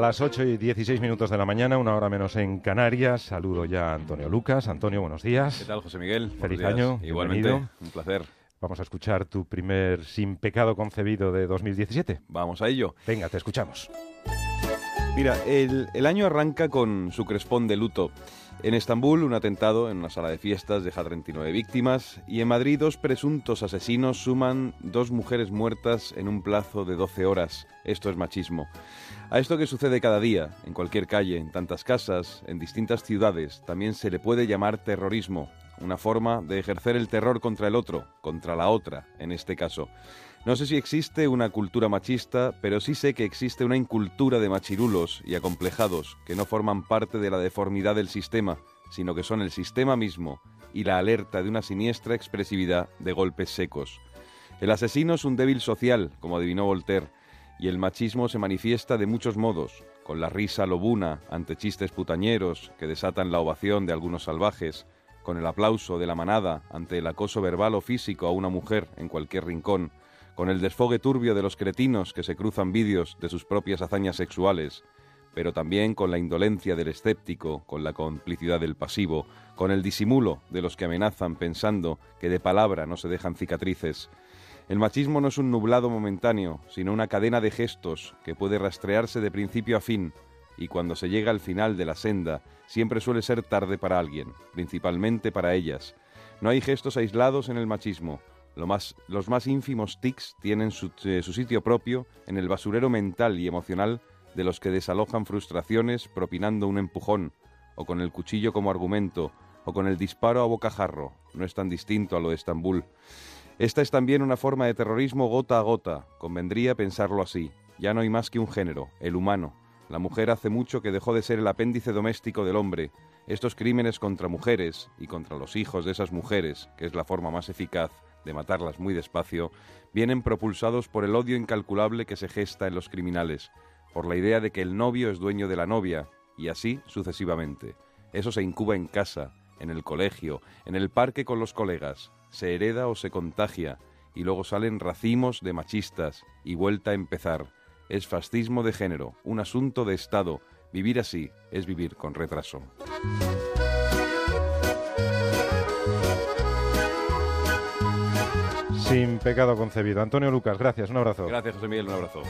las 8 y 16 minutos de la mañana, una hora menos en Canarias. Saludo ya a Antonio Lucas. Antonio, buenos días. ¿Qué tal, José Miguel? Feliz año. Igualmente, bienvenido. un placer. Vamos a escuchar tu primer Sin Pecado Concebido de 2017. Vamos a ello. Venga, te escuchamos. Mira, el, el año arranca con su crespón de luto. En Estambul, un atentado en una sala de fiestas deja 39 víctimas y en Madrid dos presuntos asesinos suman dos mujeres muertas en un plazo de 12 horas. Esto es machismo. A esto que sucede cada día, en cualquier calle, en tantas casas, en distintas ciudades, también se le puede llamar terrorismo, una forma de ejercer el terror contra el otro, contra la otra, en este caso. No sé si existe una cultura machista, pero sí sé que existe una incultura de machirulos y acomplejados que no forman parte de la deformidad del sistema, sino que son el sistema mismo y la alerta de una siniestra expresividad de golpes secos. El asesino es un débil social, como adivinó Voltaire, y el machismo se manifiesta de muchos modos, con la risa lobuna ante chistes putañeros que desatan la ovación de algunos salvajes, con el aplauso de la manada ante el acoso verbal o físico a una mujer en cualquier rincón, con el desfogue turbio de los cretinos que se cruzan vídeos de sus propias hazañas sexuales, pero también con la indolencia del escéptico, con la complicidad del pasivo, con el disimulo de los que amenazan pensando que de palabra no se dejan cicatrices. El machismo no es un nublado momentáneo, sino una cadena de gestos que puede rastrearse de principio a fin, y cuando se llega al final de la senda, siempre suele ser tarde para alguien, principalmente para ellas. No hay gestos aislados en el machismo, los más ínfimos tics tienen su, eh, su, sitio propio en el basurero mental y emocional de los que desalojan frustraciones propinando un empujón, o con el cuchillo como argumento, o con el disparo a bocajarro. No es tan distinto a lo de Estambul. Esta es también una forma de terrorismo gota a gota. Convendría pensarlo así. Ya no hay más que un género, el humano. La mujer hace mucho que dejó de ser el apéndice doméstico del hombre. Estos crímenes contra mujeres y contra los hijos de esas mujeres, que es la forma más eficaz, de matarlas muy despacio, vienen propulsados por el odio incalculable que se gesta en los criminales, por la idea de que el novio es dueño de la novia, y así sucesivamente. Eso se incuba en casa, en el colegio, en el parque con los colegas, se hereda o se contagia, y luego salen racimos de machistas, y vuelta a empezar. Es fascismo de género, un asunto de Estado. Vivir así es vivir con retraso. Sin pecado concebido. Antonio Lucas, gracias, un abrazo. Gracias, José Miguel, un abrazo.